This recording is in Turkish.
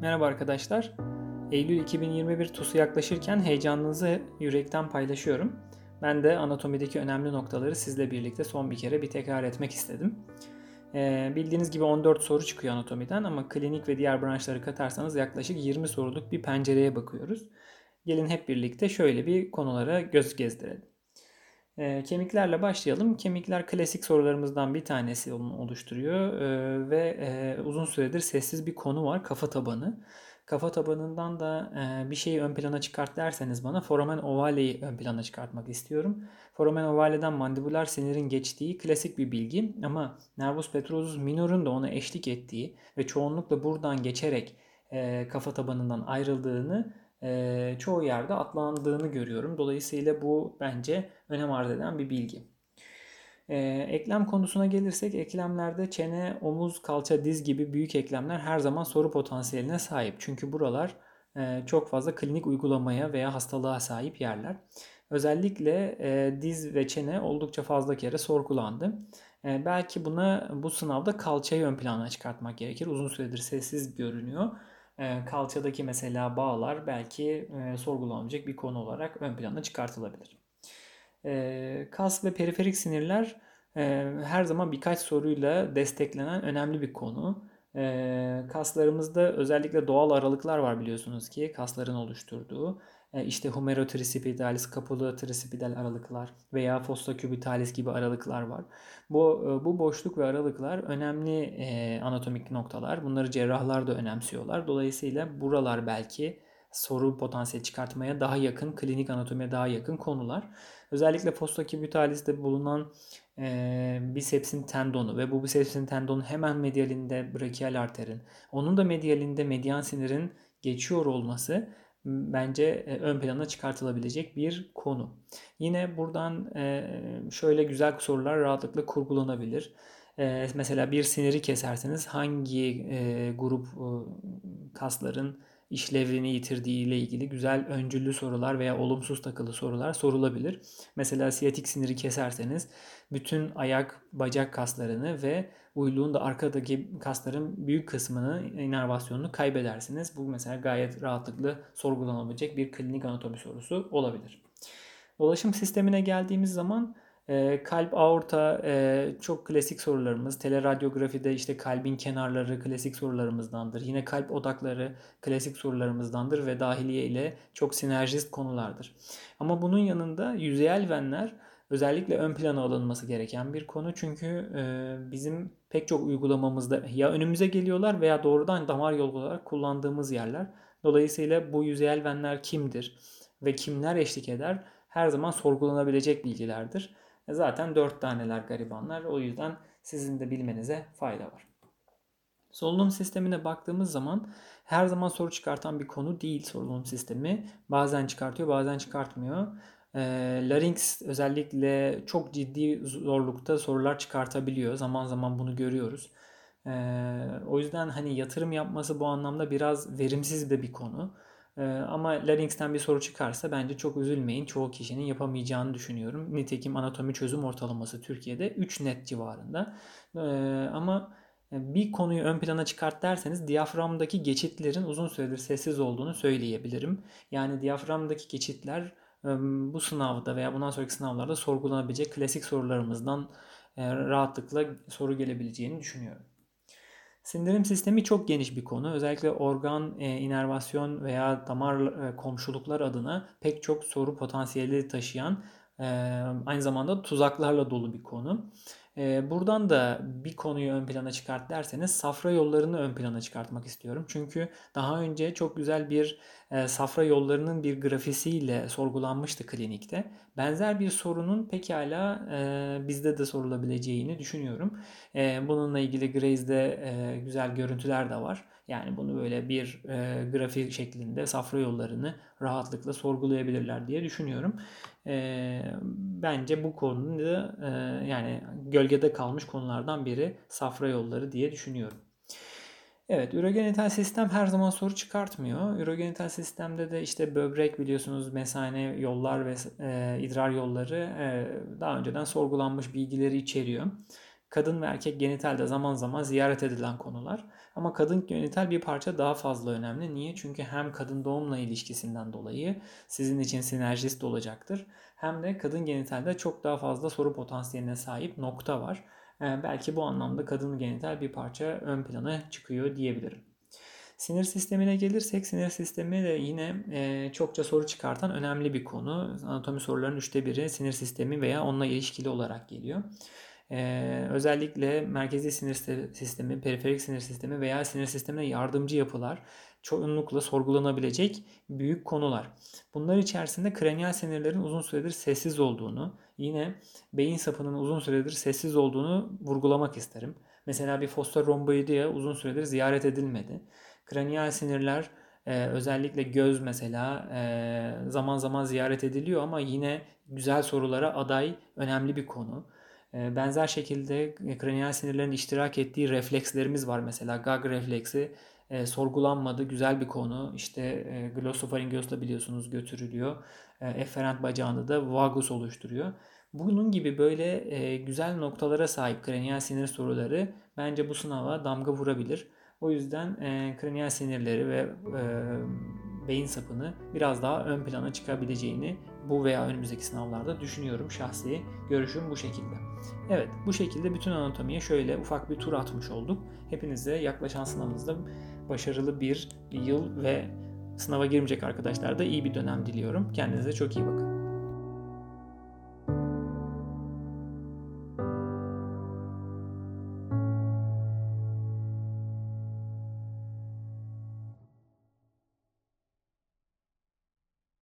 Merhaba arkadaşlar. Eylül 2021 TUS'u yaklaşırken heyecanınızı yürekten paylaşıyorum. Ben de anatomideki önemli noktaları sizle birlikte son bir kere bir tekrar etmek istedim. Ee, bildiğiniz gibi 14 soru çıkıyor anatomiden ama klinik ve diğer branşları katarsanız yaklaşık 20 soruluk bir pencereye bakıyoruz. Gelin hep birlikte şöyle bir konulara göz gezdirelim. E, kemiklerle başlayalım. Kemikler klasik sorularımızdan bir tanesi oluşturuyor e, ve e, uzun süredir sessiz bir konu var kafa tabanı. Kafa tabanından da e, bir şeyi ön plana çıkart derseniz bana foramen ovaleyi ön plana çıkartmak istiyorum. Foramen ovaleden mandibular sinirin geçtiği klasik bir bilgi ama nervus petrosus minor'un da ona eşlik ettiği ve çoğunlukla buradan geçerek e, kafa tabanından ayrıldığını e, çoğu yerde atlandığını görüyorum. Dolayısıyla bu bence önem arz eden bir bilgi. E, eklem konusuna gelirsek eklemlerde çene, omuz, kalça, diz gibi büyük eklemler her zaman soru potansiyeline sahip. Çünkü buralar e, çok fazla klinik uygulamaya veya hastalığa sahip yerler. Özellikle e, diz ve çene oldukça fazla kere sorgulandı. E, belki buna bu sınavda kalçayı ön plana çıkartmak gerekir. Uzun süredir sessiz görünüyor kalçadaki mesela bağlar belki e, sorgulanacak bir konu olarak ön plana çıkartılabilir. E, kas ve periferik sinirler e, her zaman birkaç soruyla desteklenen önemli bir konu. E, kaslarımızda özellikle doğal aralıklar var biliyorsunuz ki kasların oluşturduğu. E, işte humerotrisipitalis, scapulotrisipidal aralıklar veya fossa cubitalis gibi aralıklar var. Bu e, bu boşluk ve aralıklar önemli e, anatomik noktalar. Bunları cerrahlar da önemsiyorlar. Dolayısıyla buralar belki soru potansiyeli çıkartmaya daha yakın, klinik anatomiye daha yakın konular. Özellikle fossa cubitalis'te bulunan e, bisepsin tendonu ve bu bisepsin tendonun hemen medialinde brachial arterin, onun da medialinde medyan sinirin geçiyor olması bence e, ön plana çıkartılabilecek bir konu. Yine buradan e, şöyle güzel sorular rahatlıkla kurgulanabilir. E, mesela bir siniri keserseniz hangi grup kasların işlevini yitirdiği ile ilgili güzel öncüllü sorular veya olumsuz takılı sorular sorulabilir. Mesela siyatik siniri keserseniz bütün ayak, bacak kaslarını ve uyluğun da arkadaki kasların büyük kısmını, inervasyonunu kaybedersiniz. Bu mesela gayet rahatlıkla sorgulanabilecek bir klinik anatomi sorusu olabilir. Dolaşım sistemine geldiğimiz zaman e, kalp aorta e, çok klasik sorularımız. Teleradyografide işte kalbin kenarları klasik sorularımızdandır. Yine kalp odakları klasik sorularımızdandır ve dahiliye ile çok sinerjist konulardır. Ama bunun yanında yüzeyel venler özellikle ön plana alınması gereken bir konu. Çünkü e, bizim pek çok uygulamamızda ya önümüze geliyorlar veya doğrudan damar yolu olarak kullandığımız yerler. Dolayısıyla bu yüzeyel venler kimdir ve kimler eşlik eder her zaman sorgulanabilecek bilgilerdir. Zaten 4 taneler garibanlar. O yüzden sizin de bilmenize fayda var. Solunum sistemine baktığımız zaman her zaman soru çıkartan bir konu değil solunum sistemi. Bazen çıkartıyor bazen çıkartmıyor. E, larynx özellikle çok ciddi zorlukta sorular çıkartabiliyor. Zaman zaman bunu görüyoruz. E, o yüzden hani yatırım yapması bu anlamda biraz verimsiz de bir konu. E, ama larynx'ten bir soru çıkarsa bence çok üzülmeyin. Çoğu kişinin yapamayacağını düşünüyorum. Nitekim anatomi çözüm ortalaması Türkiye'de 3 net civarında. E, ama bir konuyu ön plana çıkart derseniz diyaframdaki geçitlerin uzun süredir sessiz olduğunu söyleyebilirim. Yani diyaframdaki geçitler bu sınavda veya bundan sonraki sınavlarda sorgulanabilecek klasik sorularımızdan rahatlıkla soru gelebileceğini düşünüyorum. Sindirim sistemi çok geniş bir konu. Özellikle organ, inervasyon veya damar komşuluklar adına pek çok soru potansiyeli taşıyan aynı zamanda tuzaklarla dolu bir konu. Ee, buradan da bir konuyu ön plana çıkart derseniz safra yollarını ön plana çıkartmak istiyorum. Çünkü daha önce çok güzel bir e, safra yollarının bir grafisiyle sorgulanmıştı klinikte. Benzer bir sorunun pekala e, bizde de sorulabileceğini düşünüyorum. E, bununla ilgili Graze'de güzel görüntüler de var. Yani bunu böyle bir e, grafik şeklinde safra yollarını rahatlıkla sorgulayabilirler diye düşünüyorum. E, bence bu konuda e, yani gölgede kalmış konulardan biri safra yolları diye düşünüyorum. Evet, ürogenital sistem her zaman soru çıkartmıyor. Ürogenital sistemde de işte böbrek biliyorsunuz mesane yollar ve e, idrar yolları e, daha önceden sorgulanmış bilgileri içeriyor. Kadın ve erkek genital de zaman zaman ziyaret edilen konular. Ama kadın genital bir parça daha fazla önemli. Niye? Çünkü hem kadın doğumla ilişkisinden dolayı sizin için sinerjist olacaktır. Hem de kadın genitalde çok daha fazla soru potansiyeline sahip nokta var. Ee, belki bu anlamda kadın genital bir parça ön plana çıkıyor diyebilirim. Sinir sistemine gelirsek sinir sistemi de yine e, çokça soru çıkartan önemli bir konu. Anatomi sorularının üçte biri sinir sistemi veya onunla ilişkili olarak geliyor. Ee, özellikle merkezi sinir sistemi, periferik sinir sistemi veya sinir sistemine yardımcı yapılar çoğunlukla sorgulanabilecek büyük konular. Bunlar içerisinde kraniyal sinirlerin uzun süredir sessiz olduğunu, yine beyin sapının uzun süredir sessiz olduğunu vurgulamak isterim. Mesela bir foster romboidia uzun süredir ziyaret edilmedi. Kraniyal sinirler ee, özellikle göz mesela e, zaman zaman ziyaret ediliyor ama yine güzel sorulara aday önemli bir konu. Ee, benzer şekilde kraniyal sinirlerin iştirak ettiği reflekslerimiz var mesela gag refleksi e, sorgulanmadı güzel bir konu işte e, glossofaringeus'la biliyorsunuz götürülüyor e, efferent bacağında da vagus oluşturuyor. Bunun gibi böyle e, güzel noktalara sahip kraniyal sinir soruları bence bu sınava damga vurabilir. O yüzden e, kraniyal sinirleri ve e, beyin sapını biraz daha ön plana çıkabileceğini bu veya önümüzdeki sınavlarda düşünüyorum. Şahsi görüşüm bu şekilde. Evet bu şekilde bütün anatomiye şöyle ufak bir tur atmış olduk. Hepinize yaklaşan sınavınızda başarılı bir yıl ve sınava girmeyecek arkadaşlar da iyi bir dönem diliyorum. Kendinize çok iyi bakın.